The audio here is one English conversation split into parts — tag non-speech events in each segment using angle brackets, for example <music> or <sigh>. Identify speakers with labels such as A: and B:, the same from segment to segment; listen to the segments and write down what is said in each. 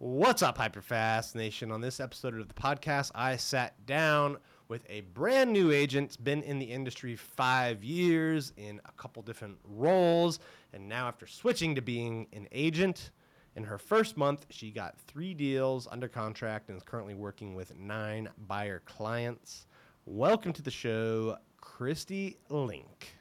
A: What's up, Hyperfast Nation? On this episode of the podcast, I sat down with a brand new agent. Been in the industry five years in a couple different roles, and now after switching to being an agent, in her first month, she got three deals under contract and is currently working with nine buyer clients. Welcome to the show, Kristie Link.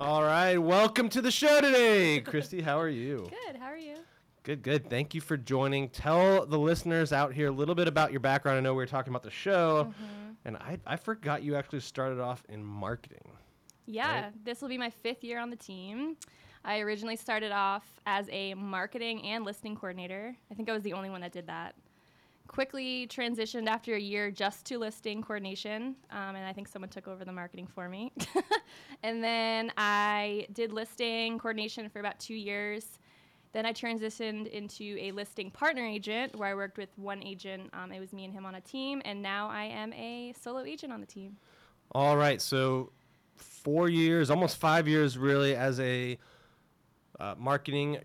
A: All right, welcome to the show today. <laughs> Kristie, how are you?
B: Good. How are you?
A: Good, good. Thank you for joining. Tell the listeners out here a little bit about your background. I know we were talking about the show,
B: Mm-hmm.
A: and I, I forgot you actually started off in marketing.
B: Yeah,
A: Right.
B: this will be my fifth year on the team. I originally started off as a marketing and listing coordinator. I think I was the only one that did that. Quickly transitioned after a year just to listing coordination, um, and I think someone took over the marketing for me. <laughs> and then I did listing coordination for about two years. Then I transitioned into a listing partner agent where I worked with one agent. Um, it was me and him on a team, and now I am a solo agent on the team.
A: All right, so four years, almost five years, really, as a uh, marketing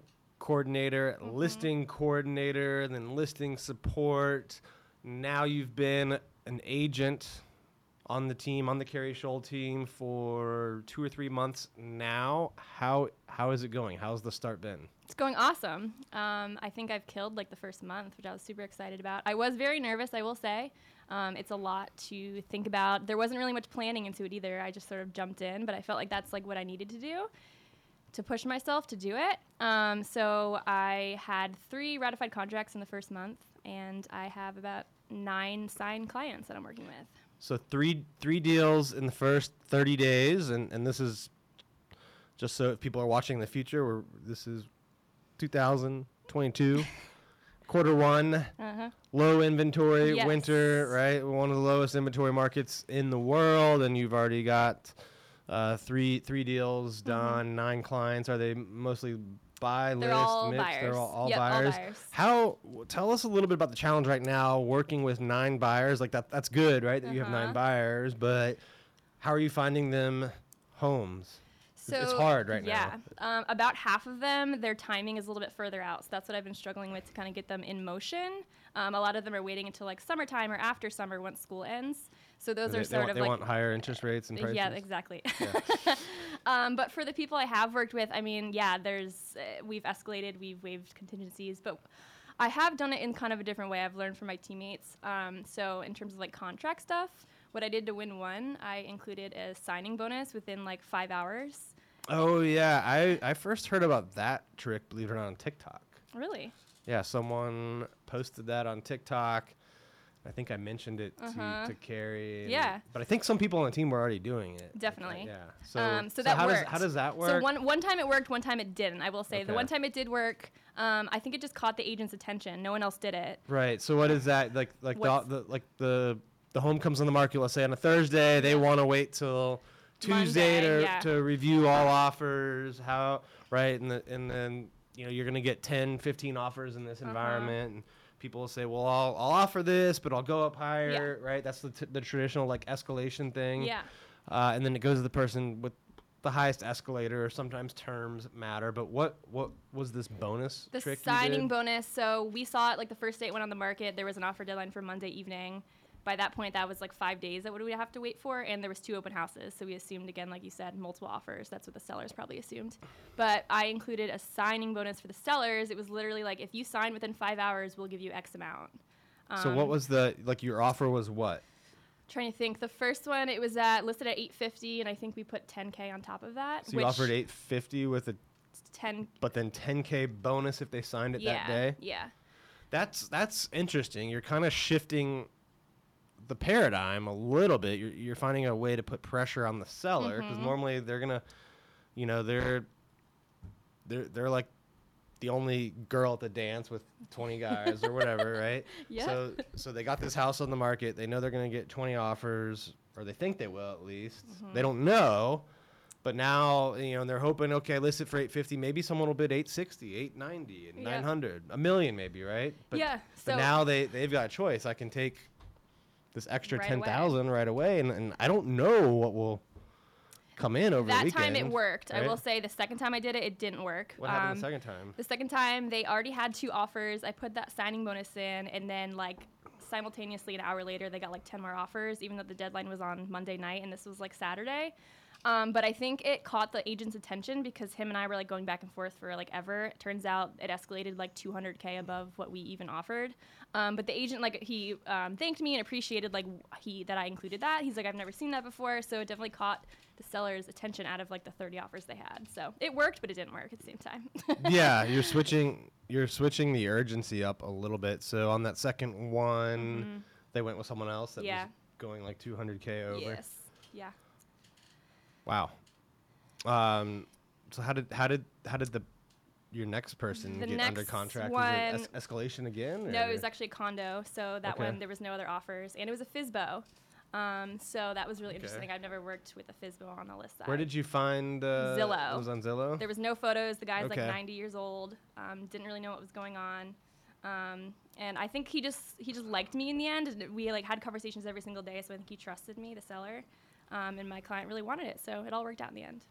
A: coordinator,
B: Mm-hmm.
A: listing coordinator, then listing support. Now you've been an agent on the team, on the Keri Shull team for two or three months now. How how is it going? How's the start been?
B: It's going awesome. Um, I think I've killed like the first month, which I was super excited about. I was very nervous, I will say. Um, it's a lot to think about. There wasn't really much planning into it either. I just sort of jumped in, but I felt like that's like what I needed to do to push myself to do it. Um, so I had three ratified contracts in the first month, and I have about nine signed clients that I'm working with.
A: So three three deals in the first 30 days, and, and this is just so if people are watching in the future, where this is 2022, <laughs> quarter one,
B: Uh-huh.
A: low inventory,
B: Yes.
A: winter, right? One of the lowest inventory markets in the world, and you've already got uh, three three deals done, nine clients. Are they mostly buy
B: Mm-hmm. They're
A: list
B: all
A: mix?
B: buyers.
A: They're all, all
B: Yep, all
A: buyers.
B: buyers.
A: How? Tell us a little bit about the challenge right now, working with nine buyers. Like that, that's good, right? That you have nine
B: Uh-huh.
A: buyers, but how are you finding them homes?
B: So
A: it's hard right
B: yeah,
A: now.
B: um, about half of them, their timing is a little bit further out. So that's what I've been struggling with to kind of get them in motion. Um, a lot of them are waiting until like summertime or after summer once school ends. So those
A: They,
B: are
A: they
B: sort
A: want,
B: of
A: they
B: like
A: want higher interest rates and prices.
B: yeah, exactly. <laughs> um, but for the people I have worked with, I mean, yeah, there's uh, we've escalated, we've waived contingencies, but I have done it in kind of a different way. I've learned from my teammates. Um, so in terms of like contract stuff, what I did to win one, I included a signing bonus within like five hours.
A: Oh yeah, I I first heard about that trick, believe it or not, on TikTok.
B: Really?
A: Yeah, someone posted that on TikTok. I think I mentioned it
B: Uh-huh.
A: to, to Keri. and-
B: Yeah.
A: But I think some people on the team were already doing it.
B: Definitely.
A: Yeah. So,
B: um, so, that
A: how
B: worked.
A: Does, how does that work?
B: So one one time it worked, one time it didn't. I will say the one time it did work. Um, I think it just caught the agent's attention. No one else did it.
A: right. So what is that like? Like the, the like the the home comes on the market. Let's say on a Thursday, they want to wait till Tuesday
B: Monday,
A: to,
B: yeah.
A: to review all offers. How right? And the, and then you know you're gonna get 10, 15 offers in this
B: Uh-huh.
A: environment. And, People will say, "Well, I'll, I'll offer this, but I'll go up higher."
B: Yeah.
A: Right? That's the, t- the traditional like escalation thing.
B: Yeah.
A: uh, and then it goes to the person with the highest escalator. or Sometimes terms matter, but what what was this bonus
B: The signing bonus. So we saw it like the first day it went on the market. There was an offer deadline for Monday evening. By that point, that was like five days that would we have to wait for, and there was two open houses. So we assumed again, like you said, multiple offers. That's what the sellers probably assumed. But I included a signing bonus for the sellers. It was literally like if you sign within five hours, we'll give you X amount.
A: so
B: Um,
A: what was the like? Your offer was what?
B: Trying to think. The first one, it was at listed at 850, and I think we put 10k on top of that.
A: So you offered eight fifty with a,
B: 10.
A: but then ten k bonus if they signed it
B: Yeah.
A: that day.
B: Yeah.
A: That's that's interesting. You're kind of shifting the paradigm a little bit. You're you're finding a way to put pressure on the seller because
B: Mm-hmm.
A: normally they're gonna, you know, they're they're they're like the only girl at the dance with 20 guys or whatever, <laughs> right?
B: Yeah.
A: So so they got this house on the market. They know they're going to get 20 offers or they think they will at least.
B: Mm-hmm.
A: They don't know. But now, you know, they're hoping okay, list it for 850, maybe someone will bid 860, 890 and
B: Yeah.
A: 900, a million maybe, right? But,
B: Yeah,
A: but now they they've got a choice. I can take this extra
B: Right
A: ten
B: away.
A: thousand right away, and, and I don't know what will come in over the
B: that
A: weekend.
B: time it worked. I will say the second time I did it, it didn't work.
A: What happened
B: Um,
A: the second time?
B: The second time, they already had two offers. I put that signing bonus in, and then like simultaneously an hour later, they got like ten more offers, even though the deadline was on Monday night, and this was like Saturday. Um, but I think it caught the agent's attention because him and I were like going back and forth for like ever. It turns out it escalated like 200k above what we even offered. Um, but the agent like he um, thanked me and appreciated like he that I included that. He's like I've never seen that before, so it definitely caught the seller's attention out of like the 30 offers they had. So it worked, but it didn't work at the same time. <laughs>
A: yeah, you're switching. You're switching the urgency up a little bit. So on that second one, they went with someone else that
B: Mm-hmm. Yeah.
A: was going like 200k over.
B: Yes. Yeah.
A: Wow. Um. So how did how did how did the your next person
B: The
A: get under
B: next
A: contract? Was it
B: one-
A: es- escalation again?
B: No, it was actually a condo. So that
A: Okay.
B: one there was no other offers, and it was a FSBO. Um, so that was really
A: Okay.
B: interesting. I've never worked with a FSBO on the list side.
A: Where did you find uh,
B: Zillow.
A: It was on Zillow.
B: There was no photos. The guy's
A: Okay.
B: like 90 years old. Um, didn't really know what was going on. Um, and I think he just he just liked me in the end. We like had conversations every single day. So I think he trusted me, the seller, um, and my client really wanted it. So it all worked out in the end.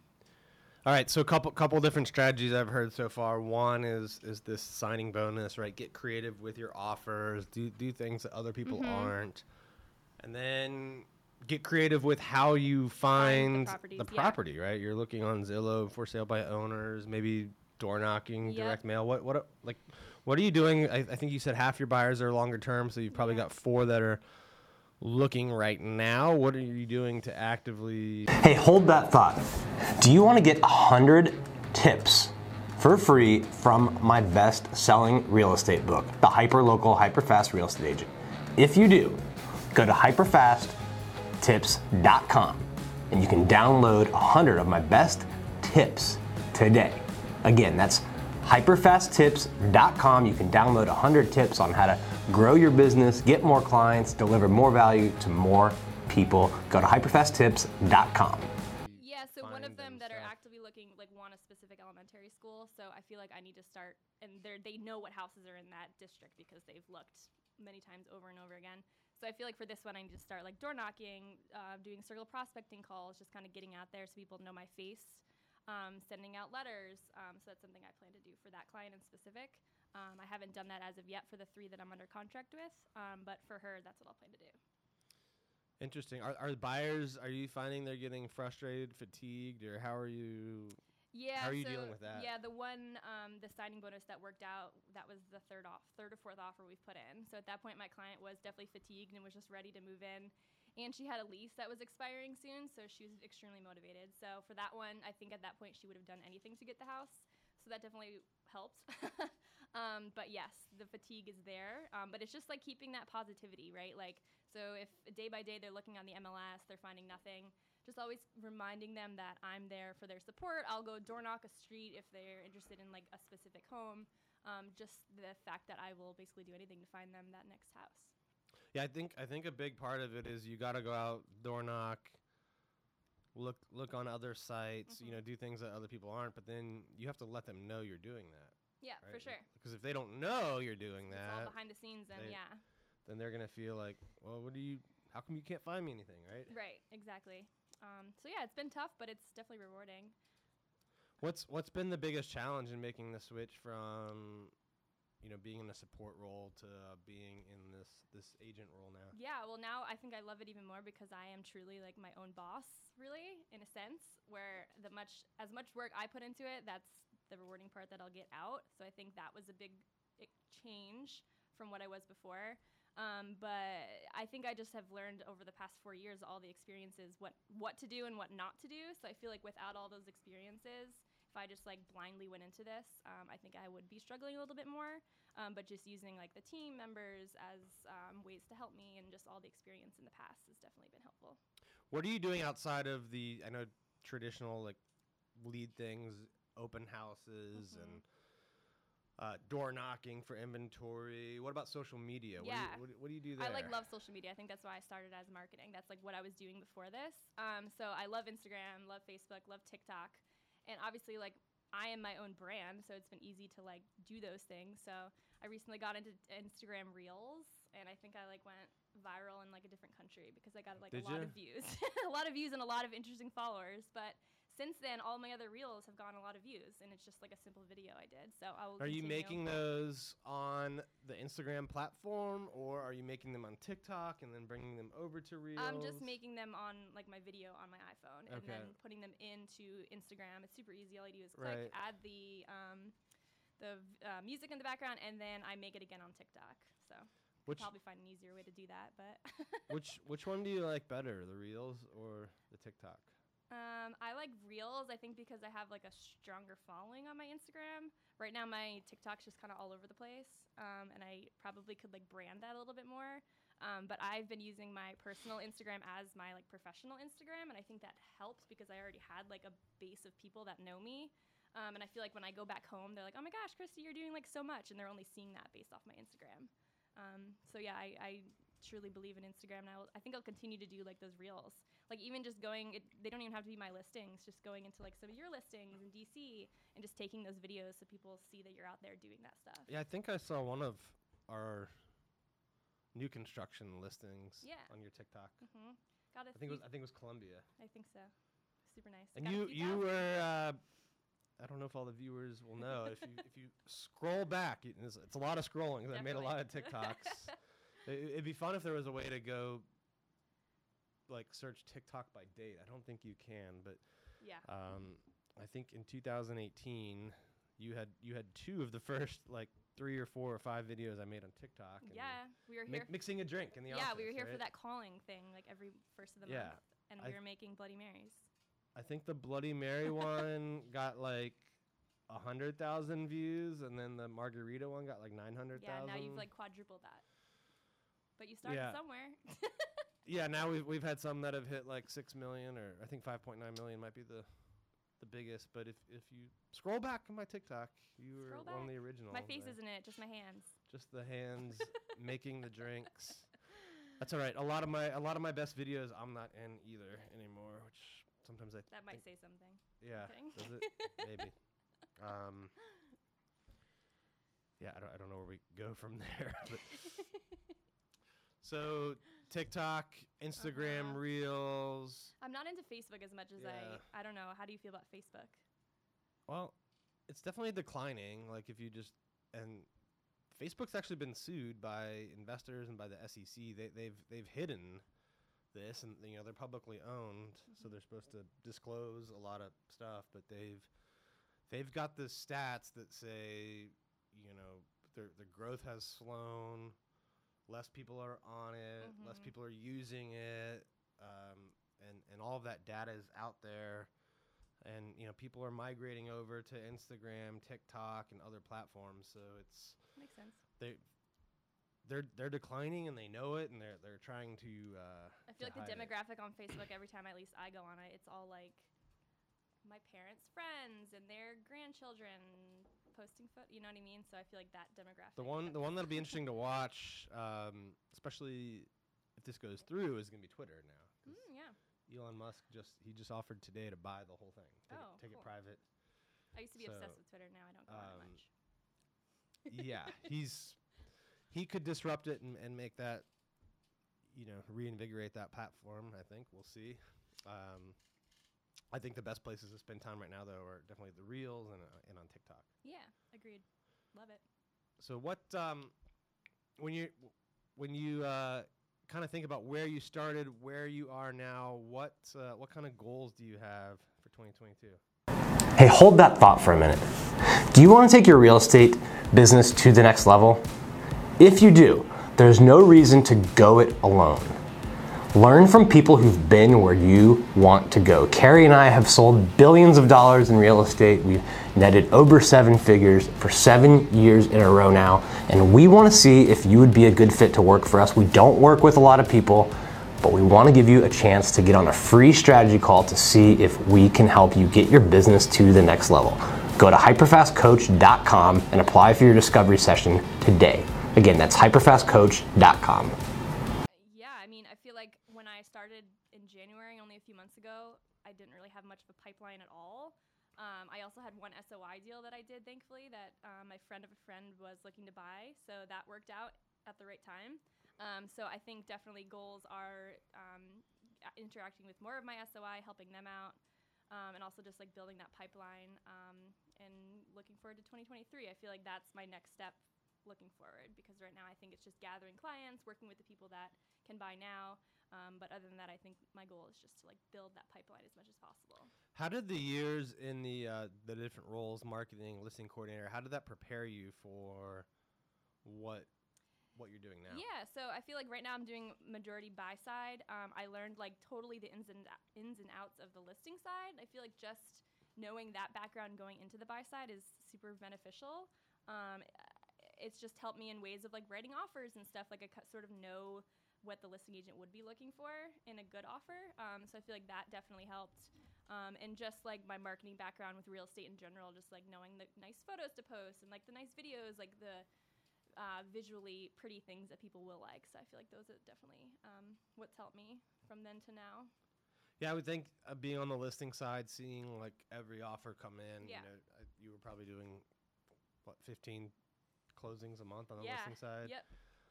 A: All right, so a couple couple different strategies I've heard so far. One is is this signing bonus, right? Get creative with your offers, do do things that other people
B: Mm-hmm.
A: aren't, and then get creative with how you find,
B: the
A: the
B: yeah.
A: property, right? You're looking on Zillow for sale by owners, maybe door knocking,
B: Yep.
A: direct mail. What what like what are you doing? I, I think you said half your buyers are longer term, so you've probably
B: Yeah.
A: got four that are looking right now. What are you doing to actively
C: Hey, hold that thought. Do you want to get 100 tips for free from my best selling real estate book, The Hyper Local Hyper Fast Real Estate Agent? If you do, go to hyperfasttips.com and you can download 100 of my best tips today. Again, that's hyperfasttips.com. You can download 100 tips on how to grow your business, get more clients, deliver more value to more people. Go to hyperfasttips.com.
B: Yeah, so one of them that are actively looking like want a specific elementary school. So I feel like I need to start, and they they know what houses are in that district because they've looked many times over and over again. So I feel like for this one, I need to start like door knocking, uh, doing circle prospecting calls, just kind of getting out there so people know my face, um, sending out letters. Um, so that's something I plan to do for that client in specific. Um, I haven't done that as of yet for the three that I'm under contract with, um, but for her, that's what I'll plan to do.
A: Interesting. Are, are buyers? Are you finding they're getting frustrated, fatigued, or how are you?
B: Yeah.
A: How are you
B: so,
A: dealing with that?
B: Yeah, the one, um, the signing bonus that worked out, that was the third off, third or fourth offer we've put in. So at that point, my client was definitely fatigued and was just ready to move in. And she had a lease that was expiring soon, so she was extremely motivated. So for that one, I think at that point she would have done anything to get the house. So that definitely helped. <laughs> um, but yes, the fatigue is there. Um, but it's just like keeping that positivity, right? Like, so if day by day they're looking on the MLS, they're finding nothing, just always reminding them that I'm there for their support. I'll go door knock a street if they're interested in like a specific home. Um, just the fact that I will basically do anything to find them that next house.
A: Yeah, I think I think a big part of it is you got to go out, door knock, look look on other sites,
B: Mm-hmm.
A: you know, do things that other people aren't. But then you have to let them know you're doing that.
B: Yeah, for sure.
A: Because if they don't know you're doing
B: It's all
A: that,
B: behind the scenes, and
A: they-
B: yeah,
A: then they're gonna feel like, well, what do you? How come you can't find me anything, right?
B: right, exactly. Um, so yeah, it's been tough, but it's definitely rewarding.
A: What's what's been the biggest challenge in making the switch from, you know, being in a support role to uh, being in this this agent role now?
B: Yeah, well now I think I love it even more because I am truly like my own boss, really, in a sense, where the much as much work I put into it, that's the rewarding part that I'll get out. So I think that was a big change from what I was before. Um, but I think I just have learned over the past four years all the experiences what what to do and what not to do. So I feel like without all those experiences, if I just like blindly went into this, um, I think I would be struggling a little bit more. Um, but just using like the team members as um, ways to help me and just all the experience in the past has definitely been helpful.
A: What are you doing outside of the I know traditional like lead things, open houses
B: Mhm.
A: and uh, door knocking for inventory. What about social media? What, do
B: Yeah.
A: you, what, do- what do you do there?
B: I like love social media. I think that's why I started as marketing. That's like what I was doing before this. Um, so I love Instagram, love Facebook, love TikTok, and obviously like I am my own brand, so it's been easy to like do those things. So I recently got into Instagram Reels, and I think I like went viral in like a different country because I got like
A: Did
B: a lot of views, <laughs> a lot of views and a lot of interesting followers. But since then, all my other reels have gotten a lot of views, and it's just like a simple video I did. So I will.
A: Are you making those on the Instagram platform, or are you making them on TikTok and then bringing them over to Reels?
B: I'm just making them on like my video on my iPhone and
A: Okay.
B: then putting them into Instagram. It's super easy. All I do is click,
A: Right.
B: add the um, the uh, music in the background, and then I make it again on TikTok. So
A: Which
B: probably find an easier way to do that, but
A: which which one do you like better, the Reels or the TikTok?
B: Um, I like Reels. I think because I have like a stronger following on my Instagram. Right now, my TikTok's just kind of all over the place, um, and I probably could like brand that a little bit more. Um, but I've been using my personal Instagram as my like professional Instagram, and I think that helps because I already had like a base of people that know me. Um, and I feel like when I go back home, they're like, "Oh my gosh, Kristie, you're doing like so much," and they're only seeing that based off my Instagram. Um, so yeah, I, I truly believe in Instagram, and I, will, I think I'll continue to do like those reels. Like even just going, it, they don't even have to be my listings. Just going into like some of your listings in DC and just taking those videos so people see that you're out there doing that stuff.
A: Yeah, I think I saw one of our new construction listings
B: Yeah.
A: on your TikTok.
B: hmm Got a
A: I think it was I think it was Columbia.
B: I think so. Super nice.
A: And
B: Got
A: you you were uh, I don't know if all the viewers will know if you if you <laughs> scroll back, it's, it's a lot of scrolling. I made a lot of TikToks. <laughs> it, it'd be fun if there was a way to go like search TikTok by date. I don't think you can, but
B: Yeah.
A: um, I think in 2018 you had you had two of the first like three or four or five videos I made on TikTok. and
B: yeah, we were
A: mi-
B: here.
A: mixing a drink in the
B: yeah,
A: office.
B: we were here for that calling thing, like every first of the
A: Yeah,
B: month, and
A: I
B: we were making Bloody Marys.
A: I think the Bloody Mary <laughs> one got like a hundred thousand views, and then the Margarita one got like nine hundred
B: Yeah, now you've like quadrupled that. But you started
A: Yeah.
B: somewhere. <laughs>
A: yeah. Now we've we've had some that have hit like six million, or I think five point nine million might be the the biggest. But if if you scroll back on my TikTok, you were
B: Scroll
A: one of
B: back.
A: the original.
B: my face
A: there.
B: isn't it, just my hands.
A: just the hands <laughs> making the drinks. That's all right. A lot of my a lot of my best videos I'm not in either anymore, which sometimes I
B: That might say something.
A: Yeah. Does it? <laughs> Maybe. Um, yeah, I don't, I don't know where we go from <laughs> there. So TikTok, Instagram
B: Uh-huh.
A: Reels.
B: I'm not into Facebook as much as
A: Yeah.
B: I. I don't know. How do you feel about Facebook?
A: Well, it's definitely declining. Like if you just and Facebook's actually been sued by investors and by the SEC. They, they've they've hidden this, and you know they're publicly owned, so they're supposed to disclose a lot of stuff. But they've they've got the stats that say, you know, their their growth has slown. Less people are on it. Less
B: Mhm.
A: people are using it, um, and and all of that data is out there and you know people are migrating over to Instagram, TikTok, and other platforms. So it's
B: Makes sense.
A: they they're they're declining and they know it, and they're they're trying to. Uh,
B: I feel
A: to
B: like the
A: hide it.
B: demographic on Facebook every time at least I go on it, it's all like my parents' friends and their grandchildren posting photo. You know what I mean? So I feel like that demographic.
A: The one the one that'll be <laughs> interesting to watch, um, especially if this goes through, is gonna be Twitter now.
B: Mm, yeah.
A: Elon Musk just he just offered today to buy the whole thing, take,
B: Oh,
A: it, take
B: cool.
A: it private.
B: I used to be obsessed with Twitter. Now I don't go on
A: um,
B: much.
A: yeah, <laughs> he's he could disrupt it and, and make that, you know, reinvigorate that platform. I think we'll see. Um, I think the best places to spend time right now, though, are definitely the reels and uh, and on TikTok.
B: Yeah, agreed. Love it.
A: So what um, when you when you uh, kind of think about where you started, where you are now, what uh, what kind of goals do you have for 2022?
C: Hey, hold that thought for a minute. Do you want to take your real estate business to the next level? If you do, there's no reason to go it alone. Learn from people who've been where you want to go. Keri and I have sold billions of dollars in real estate. We've netted over seven figures for seven years in a row now, and we want to see if you would be a good fit to work for us. We don't work with a lot of people, but we want to give you a chance to get on a free strategy call to see if we can help you get your business to the next level. Go to hyperfastcoach.com and apply for your discovery session today. Again, that's hyperfastcoach.com.
B: Yeah, I mean, I feel like when I started in January, only a few months ago, I didn't really have much of a pipeline at all. Um, I also had one SOI deal that I did, thankfully, that um, my friend of a friend was looking to buy, so that worked out at the right time. Um, so I think definitely goals are um, interacting with more of my SOI, helping them out, um, and also just like building that pipeline um, and looking forward to 2023. I feel like that's my next step looking forward because right now I think it's just gathering clients, working with the people that can buy now. But other than that, I think goal is just to like build that pipeline as much as possible.
A: How did the years in the uh, the different roles, marketing, listing coordinator, how did that prepare you for what what you're doing now?
B: Yeah, so I feel like right now I'm doing majority buy side. Um, I learned like totally the ins and ins and outs of the listing side. I feel like just knowing that background going into the buy side is super beneficial. Um, it's just helped me in ways of like writing offers and stuff. Like I sort of know what the listing agent would be looking for in a good offer. Um, so I feel like that definitely helped. Um, and just like my marketing background with real estate in general, just like knowing the nice photos to post and like the nice videos, like the uh, visually pretty things that people will like. So I feel like those are definitely um, what's helped me from then to now.
A: Yeah, I would think uh, being on the listing side, seeing like every offer come in.
B: Yeah.
A: You know, I, you were probably doing what 15 closings a month on the
B: yeah.
A: listing side.
B: Yep.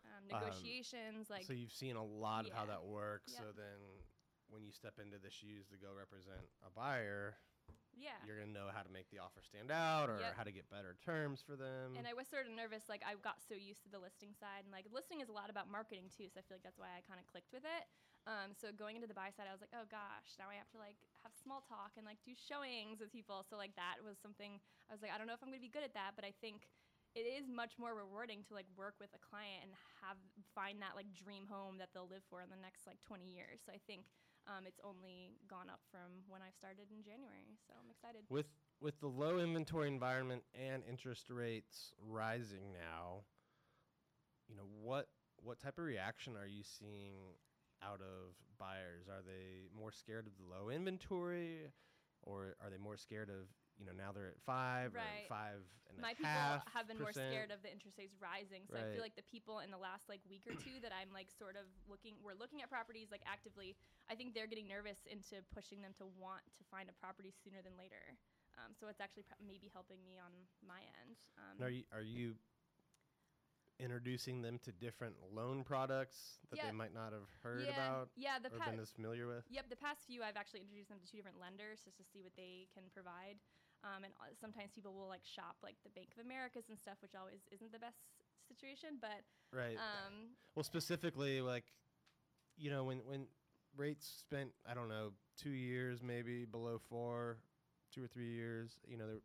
B: Um, negotiations, like
A: so you've seen a lot of how that works. So then, when you step into the shoes to go represent a buyer,
B: yeah.
A: you're gonna know how to make the offer stand out or
B: Yep.
A: how to get better terms for them.
B: And I was sort of nervous, like I got so used to the listing side, and like listing is a lot about marketing too. So I feel like that's why I kind of clicked with it. Um, so going into the buy side, I was like, oh gosh, now I have to like have small talk and like do showings with people. So like that was something I was like, I don't know if I'm gonna be good at that, but I think it is much more rewarding to like work with a client and have find that like dream home that they'll live for in the next like 20 years. So I think um, it's only gone up from when I started in January. So I'm excited.
A: with with the low inventory environment and interest rates rising now, you know what what type of reaction are you seeing out of buyers? Are they more scared of the low inventory, or are they more scared of you know now they're at five or five and
B: my
A: a
B: people have been more scared of the interest rates rising so i feel like the people in the last like week or two that i'm like sort of looking we're looking at properties like actively i think they're getting nervous into pushing them to want to find a property sooner than later. Um, so it's actually maybe helping me on my end um,
A: Are you are you introducing them to different loan products that they might not have heard
B: Yeah,
A: about
B: yeah, the
A: or
B: pa-
A: been as familiar with?
B: Yep, the past few I've actually introduced them to two different lenders just to see what they can provide. Um, and uh, sometimes people will like shop like the Bank of Americas and stuff, which always isn't the best situation. But
A: Right.
B: um,
A: Well, specifically, like, you know, when when rates spent, I don't know, two years maybe below four, two or three years, you know, they're,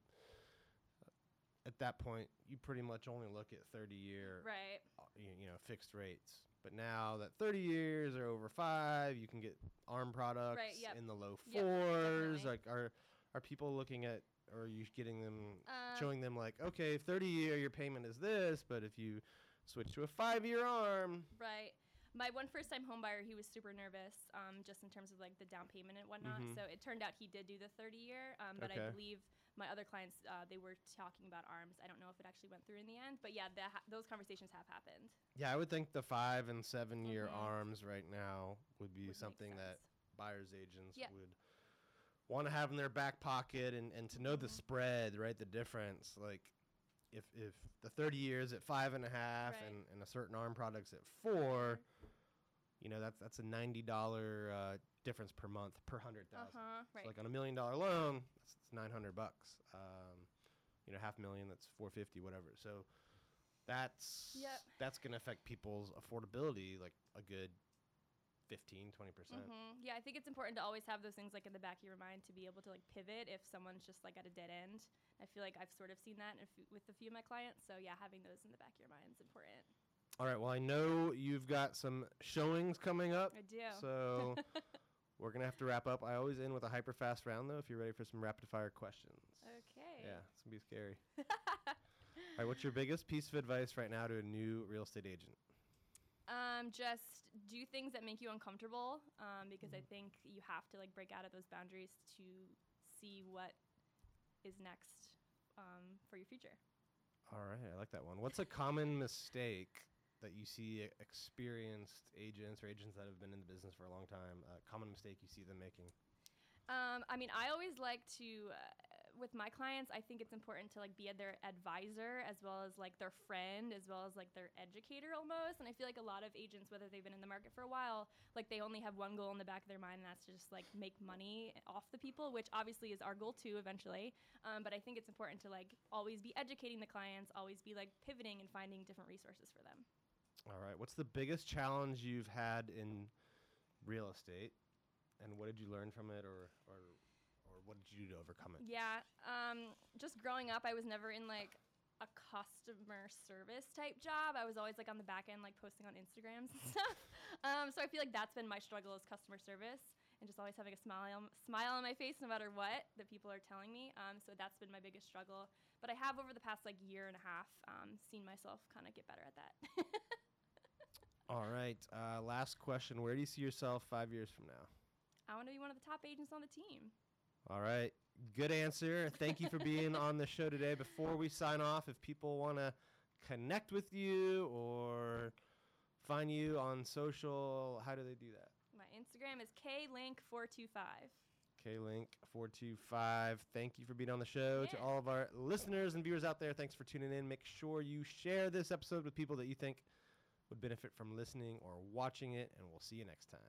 A: at that point, you pretty much only look at thirty year,
B: right,
A: uh, you, you know, fixed rates. But now that thirty years are over five, you can get ARM products
B: yep.
A: in the low fours.
B: definitely.
A: like, are are people looking at? Or are you getting them,
B: Uh,
A: showing them like, okay, 30 year, your payment is this, but if you switch to a five year arm,
B: right. My one first time home buyer, he was super nervous, um, just in terms of like the down payment and whatnot. So it turned out he did do the 30 year, um, but
A: Mm-hmm. Okay.
B: I believe my other clients, uh, they were talking about arms. I don't know if it actually went through in the end, but yeah, ha- those conversations have happened.
A: Yeah, I would think the five and seven year
B: Mhm.
A: arms right now would be
B: make
A: something that buyers agents
B: Yeah.
A: would want to have in their back pocket and, and to know the
B: Mm-hmm.
A: spread, right? The difference. Like if if the 30 years at five and a half
B: Right.
A: and, and a certain arm product's at four, you know, that's that's a $90 uh, difference per month per hundred thousand.
B: Uh-huh, right.
A: So like on a million dollar loan, that's, that's 900 bucks. Um, you know, half million, that's 450, whatever. So that's
B: Yep.
A: that's going to affect people's affordability like a good 15 20%
B: Mhm. Yeah, I think it's important to always have those things like in the back of your mind to be able to like pivot if someone's just like at a dead end. I feel like I've sort of seen that in a few, with a few of my clients. So yeah, having those in the back of your mind is important.
A: all right well i know you've got some showings coming up
B: I do.
A: so <laughs> we're going to have to wrap up i always end with a hyper fast round though if you're ready for some rapid fire questions
B: Okay.
A: yeah it's going to be scary <laughs> all right what's your biggest piece of advice right now to a new real estate agent
B: Um, just do things that make you uncomfortable um, because I think you have to like break out of those boundaries to see what is next um, for your future.
A: all right i like that one. What's a common mistake that you see experienced agents or agents that have been in the business for a long time a common mistake you see them making?
B: Um, I mean, I always like to, uh, with my clients, I think it's important to like be their advisor as well as like their friend as well as like their educator almost. And I feel like a lot of agents, whether they've been in the market for a while, like they only have one goal in the back of their mind, and that's to just like make money off the people, which obviously is our goal too eventually. Um, but I think it's important to like always be educating the clients, always be like pivoting and finding different resources for them.
A: All right. What's the biggest challenge you've had in real estate, and what did you learn from it, or or what did you do to overcome it?
B: Yeah, um, just growing up, I was never in like a customer service type job. I was always like on the back end, like posting on Instagrams and <laughs> stuff. Um, so I feel like that's been my struggle is customer service and just always having a smile smile on my face no matter what that people are telling me. Um, so that's been my biggest struggle. But I have over the past like year and a half um, seen myself kind of get better at that. <laughs>
A: All right. Uh, last question. Where do you see yourself five years from now?
B: I want to be one of the top agents on the team.
A: All right. Good answer. Thank you for being on the show today. Before we sign off, if people want to connect with you or find you on social, how do they do that?
B: My Instagram is klink425.
A: klink425. Thank you for being on the show. To all of our listeners and viewers out there, thanks for tuning in. Make sure you share this episode with people that you think would benefit from listening or watching it, and we'll see you next time.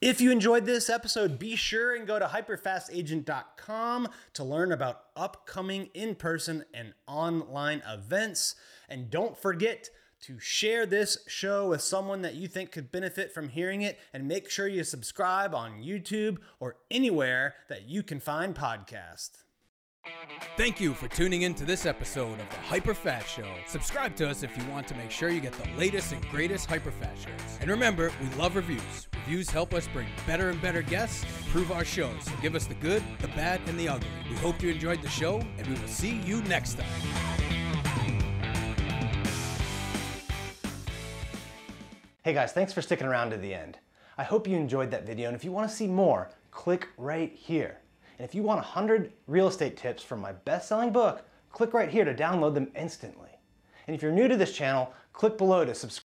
A: If you enjoyed this episode, be sure and go to hyperfastagent.com to learn about upcoming in person and online events. And don't forget to share this show with someone that you think could benefit from hearing it. And make sure you subscribe on YouTube or anywhere that you can find podcasts.
D: Thank you for tuning in to this episode of the Hyperfast Show. Subscribe to us if you want to make sure you get the latest and greatest Hyperfast shows. And remember, we love reviews. Reviews help us bring better and better guests and improve our shows. So give us the good, the bad, and the ugly. We hope you enjoyed the show, and we will see you next time.
C: Hey guys, thanks for sticking around to the end. I hope you enjoyed that video, and if you want to see more, click right here. And if you want 100 real estate tips from my best selling book, click right here to download them instantly. And if you're new to this channel, click below to subscribe.